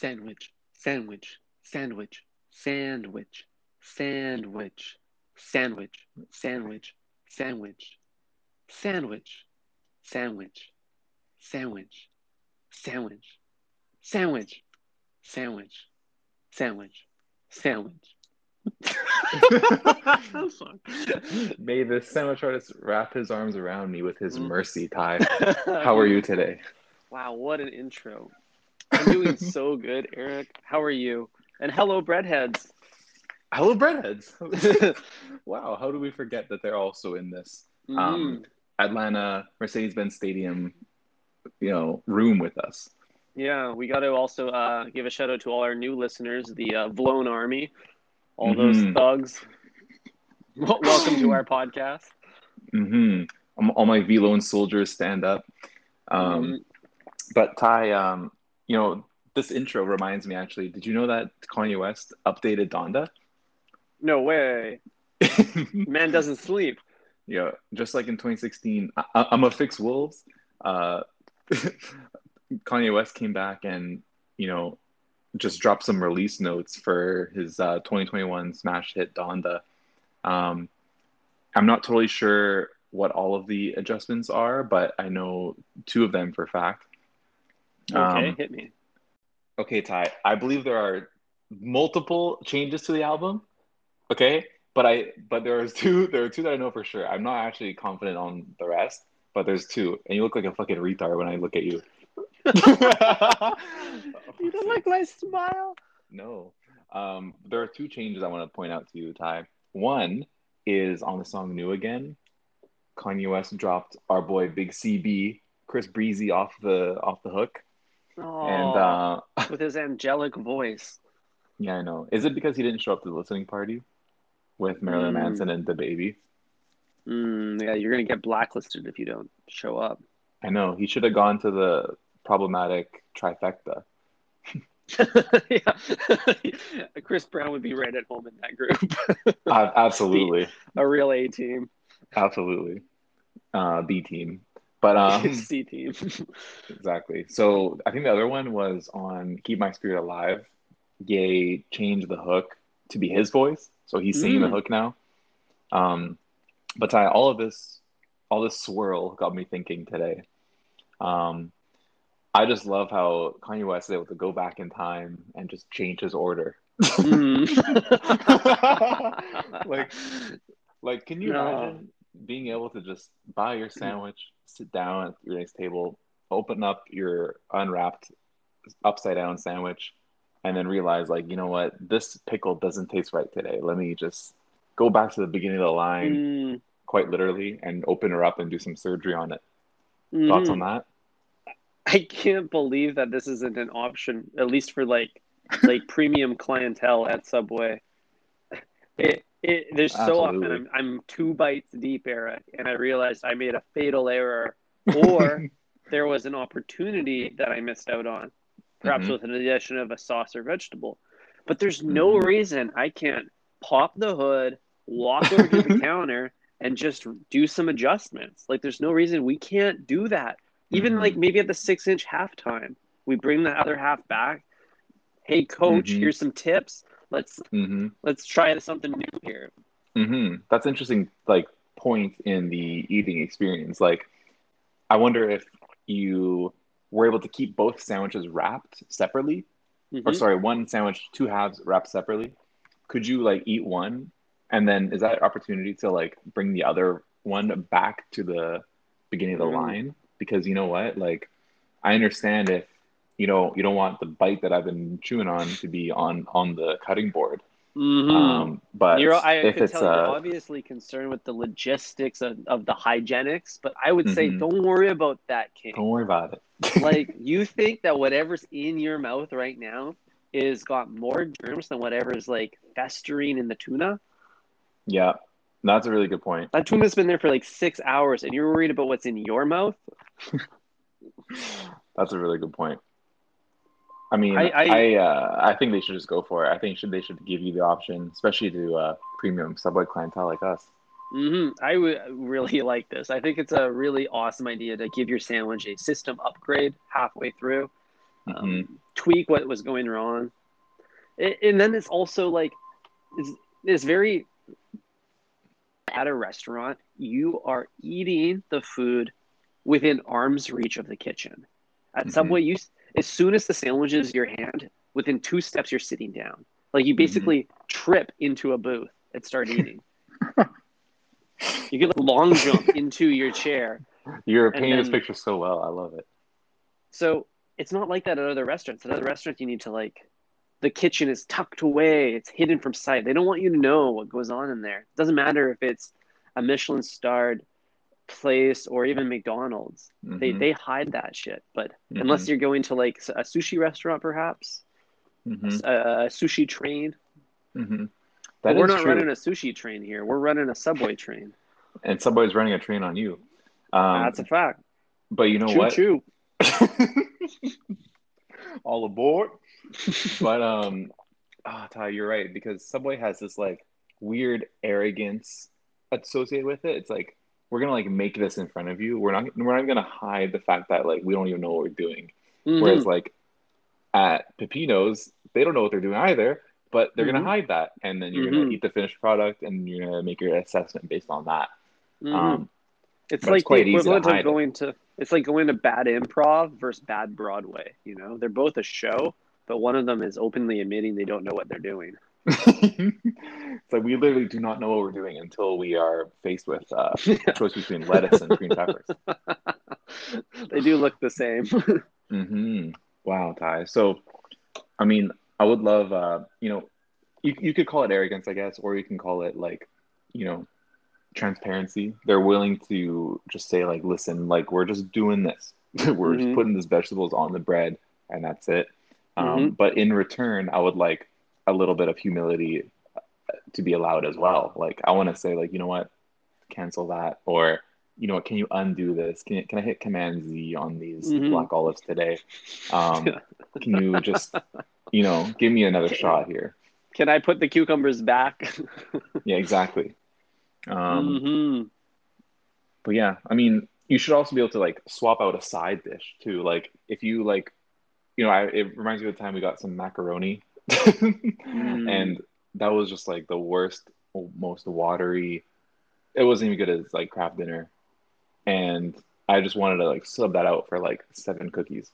sandwich, sandwich, sandwich, sandwich, sandwich, sandwich, sandwich, sandwich, sandwich, sandwich, sandwich, sandwich, sandwich, sandwich, sandwich, sandwich. May the sandwich artist wrap his arms around me with his Mm. mercy, Ty. How are you today? Wow, what an intro. I'm doing so good, Eric. How are you? And hello, breadheads. Hello, breadheads. wow, how do we forget that they're also in this Mhm. um, Atlanta Mercedes-Benz Stadium, you know, room with us? Yeah, we got to also uh, give a shout out to all our new listeners, the uh, Vlone Army, all Mhm. those thugs. Welcome to our podcast. hmm All my Vlone soldiers stand up. Um, Mhm. But Ty, um, you know, this intro reminds me actually. Did you know that Kanye West updated Donda? No way. Man doesn't sleep. yeah, just like in 2016, I, I'm a fix Wolves. Uh, Kanye West came back and you know just dropped some release notes for his uh, 2021 smash hit Donda. Um, I'm not totally sure what all of the adjustments are, but I know two of them for fact. Okay, Um, hit me. Okay, Ty. I believe there are multiple changes to the album. Okay, but I but there are two there are two that I know for sure. I'm not actually confident on the rest, but there's two. And you look like a fucking retard when I look at you. You don't like my smile? No. Um, there are two changes I want to point out to you, Ty. One is on the song New Again. Kanye West dropped our boy Big CB, Chris Breezy off the off the hook. Oh, And uh with his angelic voice. Yeah, I know. Is it because he didn't show up to the listening party with Marilyn Mm. Manson and the baby? Mm, yeah, you're gonna get blacklisted if you don't show up. I know. He should have gone to the problematic trifecta. yeah, Chris Brown would be right at home in that group. Uh, absolutely. A real A team, Absolutely. Uh, B team. But um, C team. exactly. So I think the other one was on Keep My Spirit Alive. Ye changed the hook to be his voice. So he's singing the Mm. hook now. Um, but Ty, all of this, all this swirl got me thinking today. Um, I just love how Kanye West is able to go back in time and just change his order. Mm. Like, like, can you No. imagine being able to just buy your sandwich, sit down at your next table, open up your unwrapped upside down sandwich, and then realize, like, you know what, this pickle doesn't taste right today. Let me just go back to the beginning of the line, Mm, quite literally, and open her up and do some surgery on it. mhm. Thoughts on that? I can't believe that this isn't an option, at least for like like premium clientele at Subway. It, it there's so often I'm I'm two bites deep, Eric, and I realized I made a fatal error, or there was an opportunity that I missed out on, perhaps Mhm. with an addition of a sauce or vegetable. But there's no Mhm. reason I can't pop the hood, walk over to the counter, and just do some adjustments. Like there's no reason we can't do that. Even Mhm. like maybe at the six inch halftime, we bring the other half back. Hey coach, Mhm. here's some tips. Let's hmm let's try something new here. hmm That's interesting, like point in the eating experience. Like, I wonder if you were able to keep both sandwiches wrapped separately, or Mhm. sorry, one sandwich, two halves wrapped separately. Could you like eat one, and then is that an opportunity to like bring the other one back to the beginning of the Mm. line? Because you know what, like, I understand if you know you don't want the bite that I've been chewing on to be on on the cutting board. Mhm. Um, but You're, I if could it's tell you're uh, obviously concerned with the logistics of, of the hygienics, but I would say Mhm. don't worry about that, King. don't worry about it. like you think that whatever's in your mouth right now is got more germs than whatever's like festering in the tuna. Yeah, that's a really good point. That tuna's been there for like six hours, and you're worried about what's in your mouth. That's a really good point. I mean, I- I I- uh, I think they should just go for it. I think should they should give you the option, especially to uh, premium subway clientele like us. hmm I would really like this. I think it's a really awesome idea to give your sandwich a system upgrade halfway through. um, Mhm. tweak what was going wrong. A- And then it's also like, it's, it's very, at a restaurant, you are eating the food within arm's reach of the kitchen. At Mhm. Subway, you as soon as the sandwich is your hand, within two steps you're sitting down. Like you mm-hmm. basically trip into a booth and start eating. you get a long jump into your chair. You're painting this picture so well. I love it. So it's not like that at other restaurants. At other restaurants, you need to like the kitchen is tucked away, it's hidden from sight. They don't want you to know what goes on in there. It doesn't matter if it's a Michelin starred place or even McDonald's. They Mhm. they hide that shit. But Mhm. unless you're going to like a sushi restaurant, perhaps Mhm. a, a sushi train. Mhm. But we're not true. running a sushi train here. We're running a subway train. and Subway's running a train on you. Um, That's a fact. but you know choo what? choo. All aboard. but um, ah, Ty, you're right because Subway has this like weird arrogance associated with it. It's like we're gonna like make this in front of you. We're not we're not gonna hide the fact that like we don't even know what we're doing. Mhm. Whereas like at Pepino's, they don't know what they're doing either, but they're Mhm. gonna hide that, and then you're Mhm. gonna eat the finished product, and you're gonna make your assessment based on that. Mhm. Um, It's like it's the equivalent of hide it. going to it's like going to bad improv versus bad Broadway. You know, they're both a show, but one of them is openly admitting they don't know what they're doing. It's like we literally do not know what we're doing until we are faced with uh, a choice between lettuce and green peppers. they do look the same. hmm Wow, Ty. So, I mean, I would love, uh, you know, you you could call it arrogance, I guess, or you can call it like, you know, transparency. They're willing to just say like, listen, like we're just doing this. we're Mhm. just putting these vegetables on the bread, and that's it. Um, Mhm. But in return, I would like a little bit of humility to be allowed as well. Like, I want to say, like, you know what, cancel that, or you know what, can you undo this? Can you, can I hit Command Z on these Mhm. black olives today? Um, can you just, you know, give me another shot here? Can I put the cucumbers back? Yeah, exactly. Um, hmm But yeah, I mean, you should also be able to like swap out a side dish too. Like if you like, you know, I, it reminds me of the time we got some macaroni, and that was just like the worst, most watery. It wasn't even good as like Kraft dinner, and I just wanted to like sub that out for like seven cookies.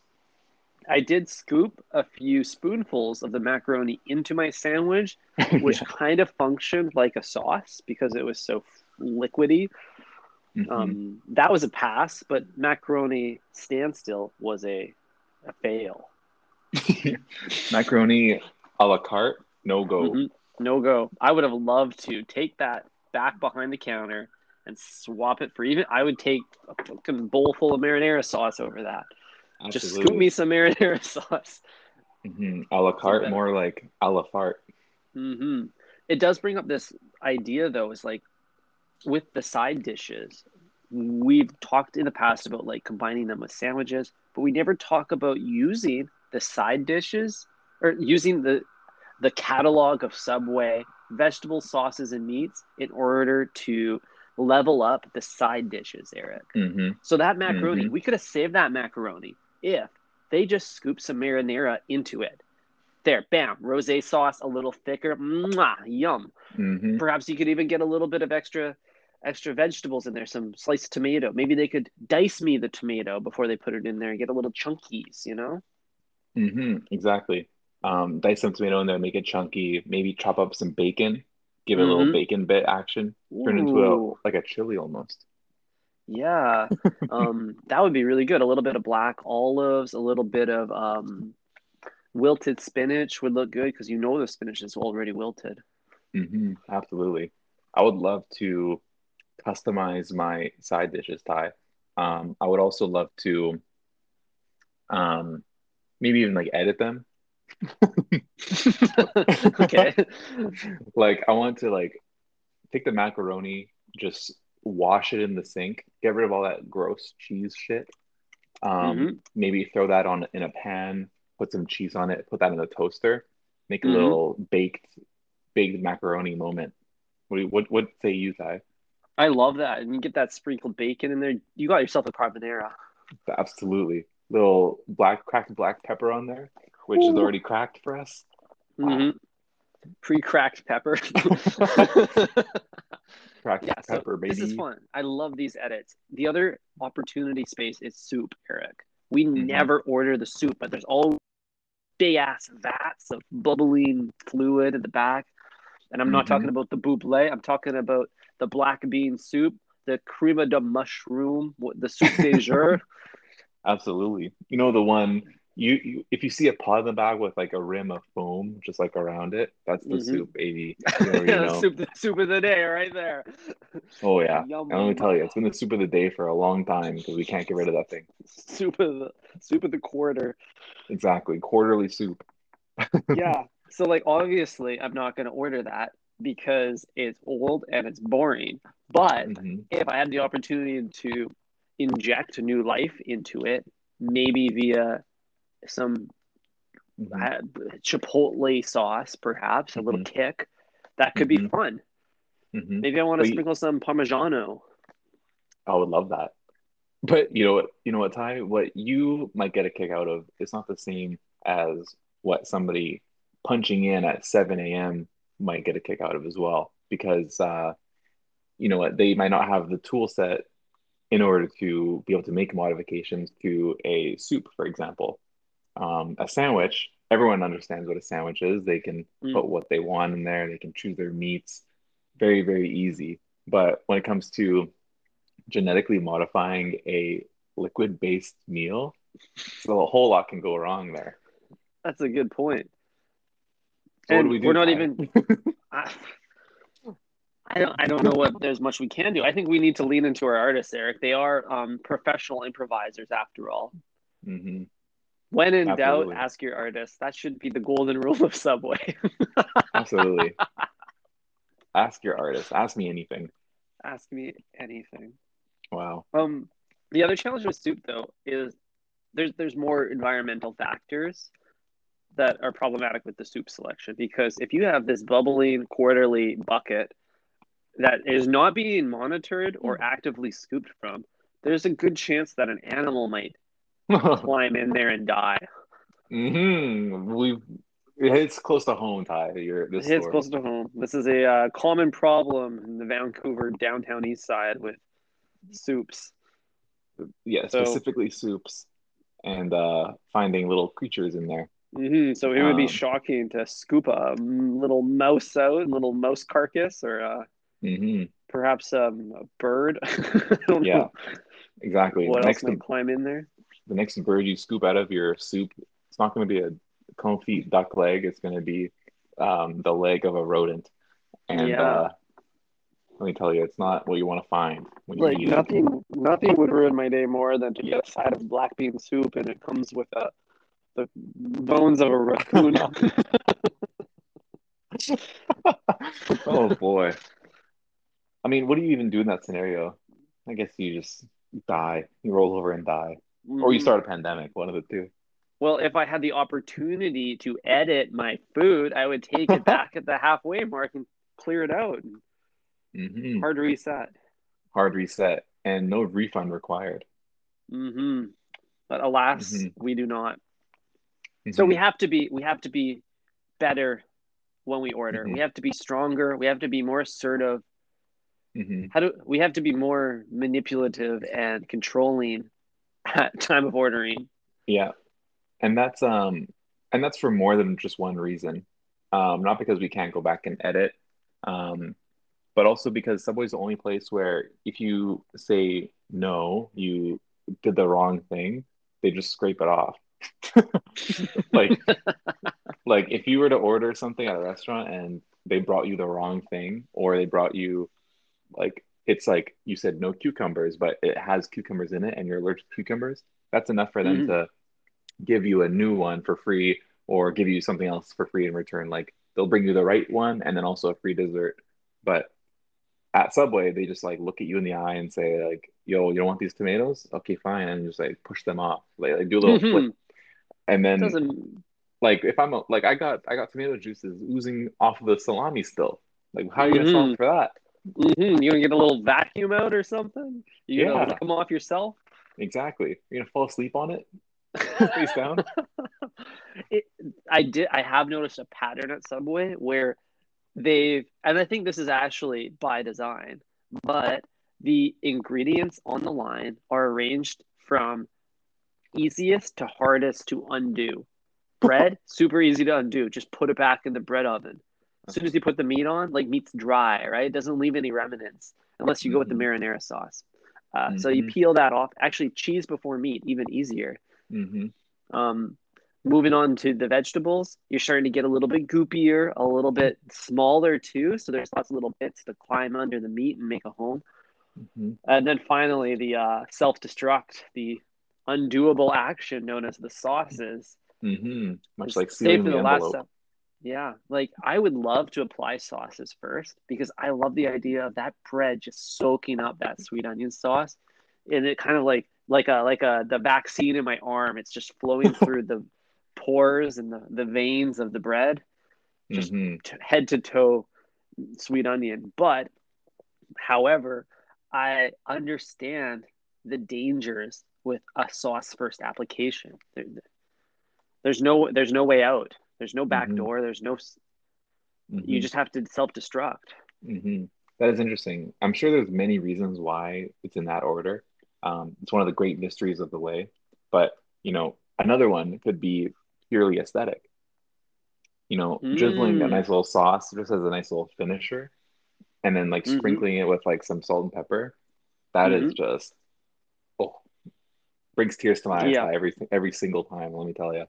I did scoop a few spoonfuls of the macaroni into my sandwich, which kind of functioned like a sauce because it was so liquidy. Mhm. Um, that was a pass, but macaroni standstill was a, a fail. macaroni a la carte, no go. Mhm. No go. I would have loved to take that back behind the counter and swap it for even. I would take a fucking bowl full of marinara sauce over that. Just scoop me some marinara sauce. hmm A la carte, more like a la fart. hmm It does bring up this idea, though, is like with the side dishes, we've talked in the past about like combining them with sandwiches, but we never talk about using the side dishes or using the the catalog of Subway vegetable sauces and meats in order to level up the side dishes, Eric. hmm So that macaroni, Mhm. we could have saved that macaroni if they just scooped some marinara into it. There, bam, rosé sauce, a little thicker, mwah, yum. hmm Perhaps you could even get a little bit of extra, extra vegetables in there, some sliced tomato. Maybe they could dice me the tomato before they put it in there and get a little chunkies, you know? hmm Exactly. Um, dice some tomato in there, make it chunky. Maybe chop up some bacon, give it a little Mhm. bacon bit action, turn it into a like a chili almost. yeah, um, that would be really good. A little bit of black olives, a little bit of um, wilted spinach would look good because you know the spinach is already wilted. Mm-hmm. Absolutely. I would love to customize my side dishes, Ty. Um, I would also love to um, maybe even like edit them. okay. Like I want to like take the macaroni, just wash it in the sink, get rid of all that gross cheese shit. Um, Mhm. maybe throw that on in a pan, put some cheese on it, put that in the toaster, make a Mhm. little baked baked macaroni moment. What you, what what say you, Ty? I love that. And you get that sprinkled bacon in there. You got yourself a carbonara. Absolutely. little black cracked black pepper on there, which is already cracked for us. hmm Pre-cracked pepper. Cracked yeah, so pepper, baby. this is fun. I love these edits. The other opportunity space is soup, Eric. We Mhm. never order the soup, but there's all big ass vats of bubbling fluid at the back. And I'm not Mhm. talking about the bouble. I'm talking about the black bean soup, the crema de mushroom, the soup de jour. Absolutely. You know the one you, you if you see a pot in the bag with like a rim of foam just like around it, that's the Mhm. soup, baby. You yeah, know. soup, soup of the day, right there. Oh yeah. Yum. And let me tell you, it's been the soup of the day for a long time because we can't get rid of that thing. Soup of the soup of the quarter. Exactly. Quarterly soup. yeah. So like obviously I'm not gonna order that because it's old and it's boring. But Mhm. if I had the opportunity to inject new life into it, maybe via some Mhm. uh, chipotle sauce, perhaps a little Mhm. kick, that could be Mhm. fun. Mhm. Maybe I want to sprinkle some Parmigiano. I would love that. But you know what, you know what, Ty, what you might get a kick out of is not the same as what somebody punching in at 7 a.m. might get a kick out of as well. Because uh, you know what, they might not have the tool set in order to be able to make modifications to a soup, for example. Um, a sandwich, everyone understands what a sandwich is. They can Mm. put what they want in there, they can choose their meats. Very, very easy. But when it comes to genetically modifying a liquid based meal, so a whole lot can go wrong there. That's a good point. So And we we're not even I, I don't I don't know what there's much we can do. I think we need to lean into our artists, Eric. They are um, professional improvisers after all. hmm When in Absolutely. doubt, ask your artist. That should be the golden rule of Subway. Absolutely. Ask your artist. Ask me anything. ask me anything. Wow. Um, the other challenge with soup though is there's there's more environmental factors that are problematic with the soup selection because if you have this bubbling quarterly bucket that is not being monitored or actively scooped from, there's a good chance that an animal might climb in there and die. hmm We've it hits close to home, Ty. Your this It's story. close to home. This is a uh, common problem in the Vancouver downtown east side with soups. yeah, so- specifically soups and uh finding little creatures in there. hmm So it would be Um, shocking to scoop a little mouse out, a little mouse carcass, or uh, mm-hmm. perhaps um, a bird. Yeah, know exactly. what next else might climb in there. The next bird you scoop out of your soup, it's not going to be a confit duck leg. It's going to be um, the leg of a rodent. And Yeah. uh, let me tell you, it's not what you want to find when you Like eat it. nothing, nothing would ruin my day more than to get a side of black bean soup and it comes with a, the bones of a raccoon. oh boy. I mean, what do you even do in that scenario? I guess you just die. You roll over and die, or you Mhm. start a pandemic. One of the two. Well, if I had the opportunity to edit my food, I would take it back at the halfway mark and clear it out. hmm Hard reset. Hard reset and no refund required. hmm But alas, Mhm. we do not. So we Mhm. have to be we have to be better when we order. Mhm. We have to be stronger. We have to be more assertive. How do we have to be more manipulative and controlling at time of ordering? Yeah. And that's um and that's for more than just one reason. Um, not because we can't go back and edit, um, but also because Subway's the only place where if you say no, you did the wrong thing, they just scrape it off. like like if you were to order something at a restaurant and they brought you the wrong thing or they brought you like it's like you said no cucumbers but it has cucumbers in it and you're allergic to cucumbers that's enough for them Mhm. to give you a new one for free or give you something else for free in return like they'll bring you the right one and then also a free dessert but at subway they just like look at you in the eye and say like yo you don't want these tomatoes okay fine and just like push them off like, like do a little flip and then Doesn't like if I'm a, like I got I got tomato juices oozing off of the salami still. Like how are you gonna solve Mhm. for that? Mhm. you gonna get a little vacuum out or something? You gonna Yeah. lick them off yourself? Exactly. You're gonna fall asleep on it. face down. it, I did. I have noticed a pattern at Subway where they've, and I think this is actually by design, but the ingredients on the line are arranged from easiest to hardest to undo. Bread, super easy to undo. Just put it back in the bread oven. As soon as you put the meat on, like meat's dry, right? It doesn't leave any remnants unless you go with the Mhm. marinara sauce. Uh, So you Mhm. peel that off. Actually, cheese before meat, even easier. hmm Um, moving on to the vegetables, you're starting to get a little bit goopier, a little bit smaller too. So there's lots of little bits to climb under the meat and make a home. hmm And then finally, the uh, self destruct, the undoable action known as the sauces. hmm Much like sealing the the last envelope. step. Yeah, like I would love to apply sauces first because I love the idea of that bread just soaking up that sweet onion sauce, and it kind of like like a like a the vaccine in my arm. It's just flowing through the pores and the, the veins of the bread, just hmm t- head to toe, sweet onion. But however, I understand the dangers with a sauce first application. There, there's no there's no way out. There's no back Mhm. door. There's no. s- hmm You just have to self destruct. hmm That is interesting. I'm sure there's many reasons why it's in that order. Um, it's one of the great mysteries of the way. But, you know, another one could be purely aesthetic. You know, drizzling a Mm. nice little sauce just as a nice little finisher, and then like Mhm. sprinkling it with like some salt and pepper. That is just oh, brings tears to my eyes Yeah. every every single time. Let me tell you.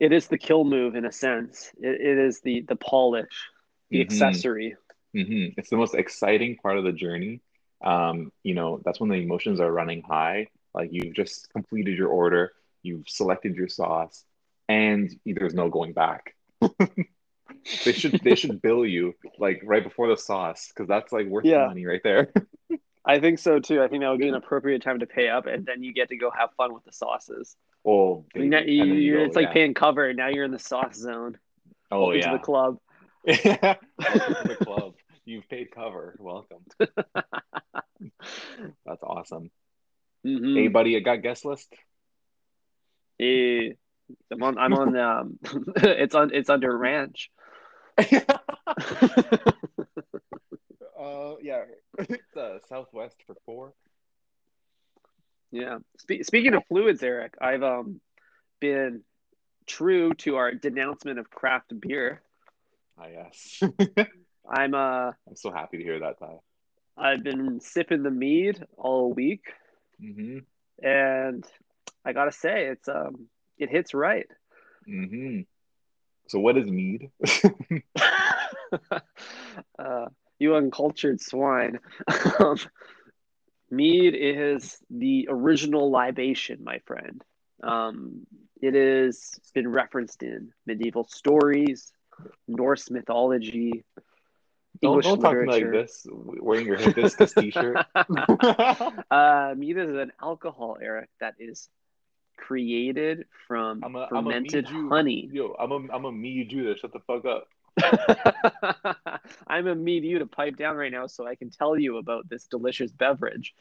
It is the kill move in a sense. It, it is the the polish, the Mhm. accessory. hmm It's the most exciting part of the journey. Um, you know, that's when the emotions are running high. Like you've just completed your order, you've selected your sauce, and there's no going back. They should they should bill you like right before the sauce because that's like worth the money right there. I think so too. I think that would be an appropriate time to pay up, and then you get to go have fun with the sauces. Oh, mean, now you, go, it's like paying cover. Now you're in the sauce zone. Oh Welcome to yeah. the club. To the club. You've paid cover. Welcome. That's awesome. Mhm. Hey, buddy, I got guest list. Eh, I'm on. I'm on. Um, it's on. It's under ranch. Uh, yeah, it's uh, Southwest for four. Yeah. Spe- speaking of fluids, Eric, I've um been true to our denouncement of craft beer. Ah, yes. I'm uh I'm so happy to hear that, Ty. I've been sipping the mead all week, Mm-hmm. and I gotta say it's um it hits right. Mm-hmm. So, what is mead? uh, you uncultured swine. Mead is the original libation, my friend. Um, it has been referenced in medieval stories, Norse mythology, don't English don't talk to like this. Wearing your hibiscus t-shirt. uh, mead is an alcohol, Eric, that is created from a fermented honey. Yo, I'm a I'm a mead Jew. Shut the fuck up. I'm a need you to pipe down right now so I can tell you about this delicious beverage.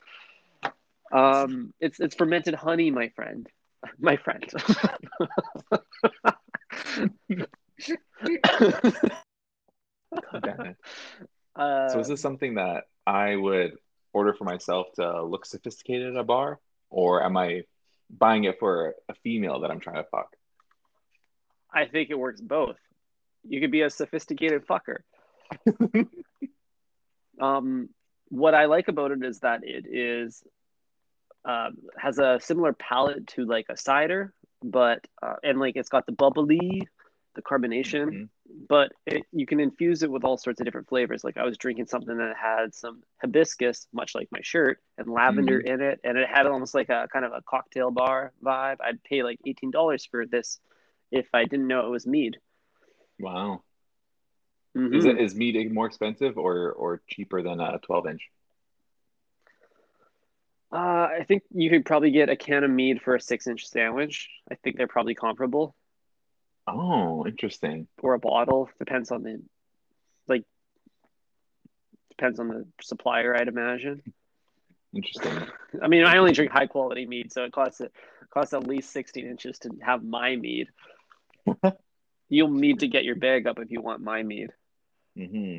Um, it's it's fermented honey, my friend. My friend. God damn it. uh, So, is this something that I would order for myself to look sophisticated at a bar, or am I buying it for a female that I'm trying to fuck? I think it works both. You could be a sophisticated fucker. um, what I like about it is that it is um, has a similar palate to like a cider, but uh, and like it's got the bubbly, the carbonation, Mhm. but it, you can infuse it with all sorts of different flavors. Like I was drinking something that had some hibiscus, much like my shirt, and lavender in it, and it had almost like a kind of a cocktail bar vibe. I'd pay like eighteen dollars for this if I didn't know it was mead. Wow. Mhm. Is it is meat more expensive or or cheaper than a 12 inch? Uh, I think you could probably get a can of mead for a six-inch sandwich. I think they're probably comparable, Oh, interesting. or a bottle. Depends on the, like, depends on the supplier, I'd imagine. Interesting. I mean, I only drink high quality mead, so it costs it costs at least sixteen inches to have my mead. You'll need to get your bag up if you want my mead. hmm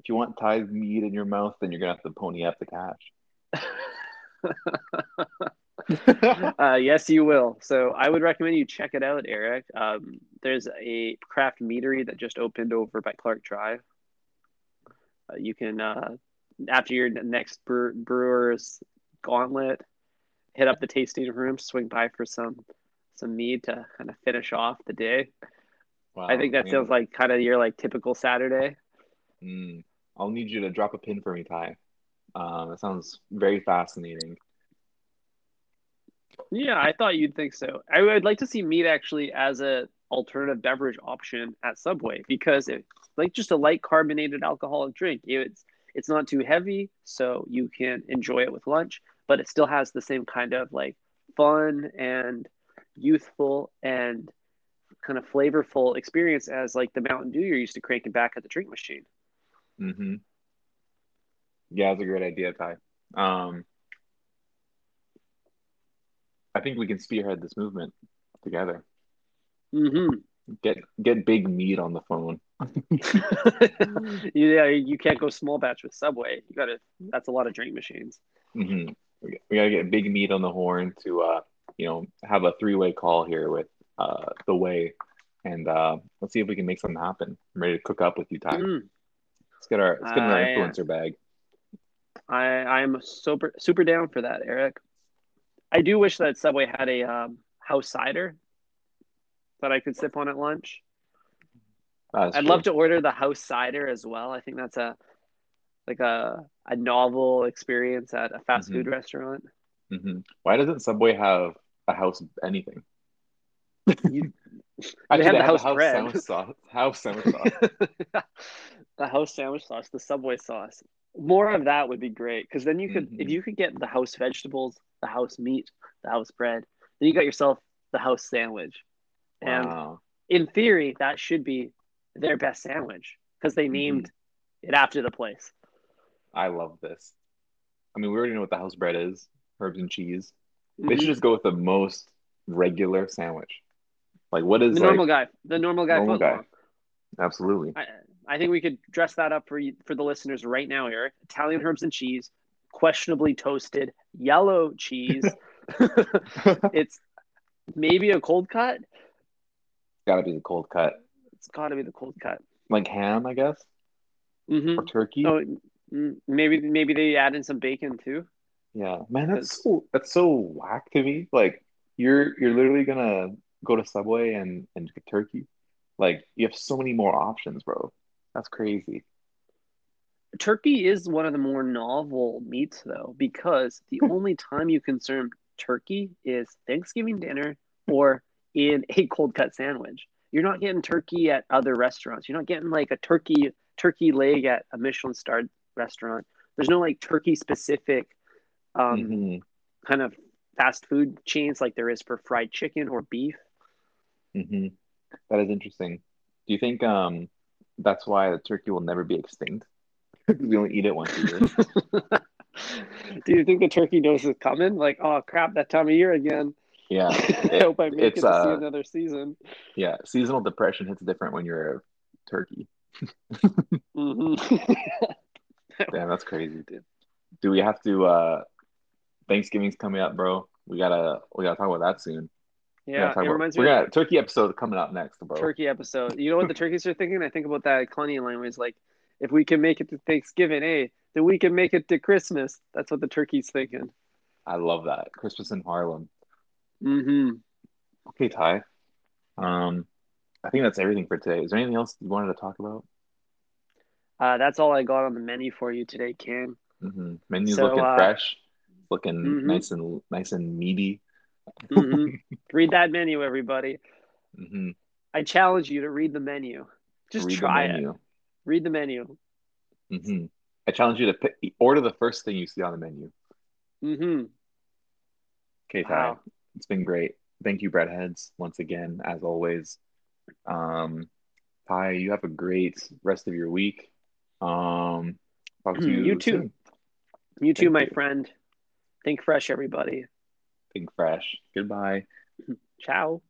If you want Ty meat in your mouth, then you're gonna have to pony up the cash. uh, yes, you will. So I would recommend you check it out, Eric. Um, there's a craft meadery that just opened over by Clark Drive. Uh, you can, uh, after your next brewer's gauntlet, hit up the tasting room, swing by for some some mead to kind of finish off the day. Wow. I think that man. sounds like kind of your like typical Saturday. Mm. I'll need you to drop a pin for me, Ty. Um, that sounds very fascinating. Yeah, I thought you'd think so. I would like to see meat actually as a alternative beverage option at Subway because it's like just a light carbonated alcoholic drink. It's it's not too heavy, so you can enjoy it with lunch, but it still has the same kind of like fun and youthful and kind of flavorful experience as like the Mountain Dew you're used to cranking back at the drink machine. hmm Yeah, that's a great idea, Ty. Um, I think we can spearhead this movement together. Mm-hmm. Get get big meat on the phone. yeah, you can't go small batch with Subway. You got to. That's a lot of drink machines. hmm We, we gotta get big meat on the horn to uh, you know, have a three way call here with uh the way, and uh, let's see if we can make something happen. I'm ready to cook up with you, Ty. Mm. Let's get our let's get our influencer bag. I I'm super super down for that, Eric. I do wish that Subway had a um, house cider that I could sip on at lunch. I'd true. love to order the house cider as well. I think that's a like a a novel experience at a fast Mhm. food restaurant. Hmm Why doesn't Subway have a house anything? You- Actually, have they the house bread. sandwich sauce. House sandwich sauce. the house sandwich sauce, the Subway sauce. More of that would be great because then you could, if Mhm. you could get the house vegetables, the house meat, the house bread, then you got yourself the house sandwich. And Wow. in theory, that should be their best sandwich because they Mhm. named it after the place. I love this. I mean, we already know what the house bread is, herbs and cheese. They Mhm. should just go with the most regular sandwich. Like, what is The like, normal guy, the normal guy normal guy. Absolutely. I, I think we could dress that up for you, for the listeners right now, Eric. Italian herbs and cheese, questionably toasted, yellow cheese. it's maybe a cold cut. Gotta be the cold cut. It's got to be the cold cut. Like ham, I guess, hmm or turkey. Oh, maybe maybe they add in some bacon too. Yeah, man, that's so that's so whack to me. Like, you're you're literally gonna go to Subway and and get turkey. Like, you have so many more options, bro. That's crazy. Turkey is one of the more novel meats though, because the only time you consume turkey is Thanksgiving dinner or in a cold cut sandwich. You're not getting turkey at other restaurants. You're not getting like a turkey turkey leg at a Michelin starred restaurant. There's no like turkey specific um, Mhm. kind of fast food chains like there is for fried chicken or beef. hmm That is interesting. Do you think um that's why the turkey will never be extinct? we only eat it once a year. Do you think the turkey knows it's coming? Like, oh crap, that time of year again. Yeah, I hope I make it to see uh, another season. yeah. Seasonal depression hits different when you're a turkey. hmm Damn, that's crazy, dude. Do we have to? uh Thanksgiving's coming up, bro. We gotta we gotta talk about that soon. We yeah, talk it about- reminds we got a turkey episode coming up next, bro. turkey episode. You know what the turkeys are thinking? I think about that line was like, if we can make it to Thanksgiving, hey, then we can make it to Christmas. That's what the turkey's thinking. I love that Christmas in Harlem. hmm Okay, Ty. Um, I think that's everything for today. Is there anything else you wanted to talk about? Uh, that's all I got on the menu for you today, Cam. hmm Menu's So, looking uh, fresh, looking mhm. nice and nice and meaty. hmm read that menu, everybody. hmm I challenge you to read the menu. Just Read try it. Read the menu. hmm I challenge you to pick, order the first thing you see on the menu. hmm Okay, Ty. Wow. It's been great. Thank you, Breadheads, once again, as always. Um, Ty, you have a great rest of your week. Um, talk to you, You too. soon. You too, Thank my you. friend. Think fresh, everybody. Think fresh. Goodbye. Ciao.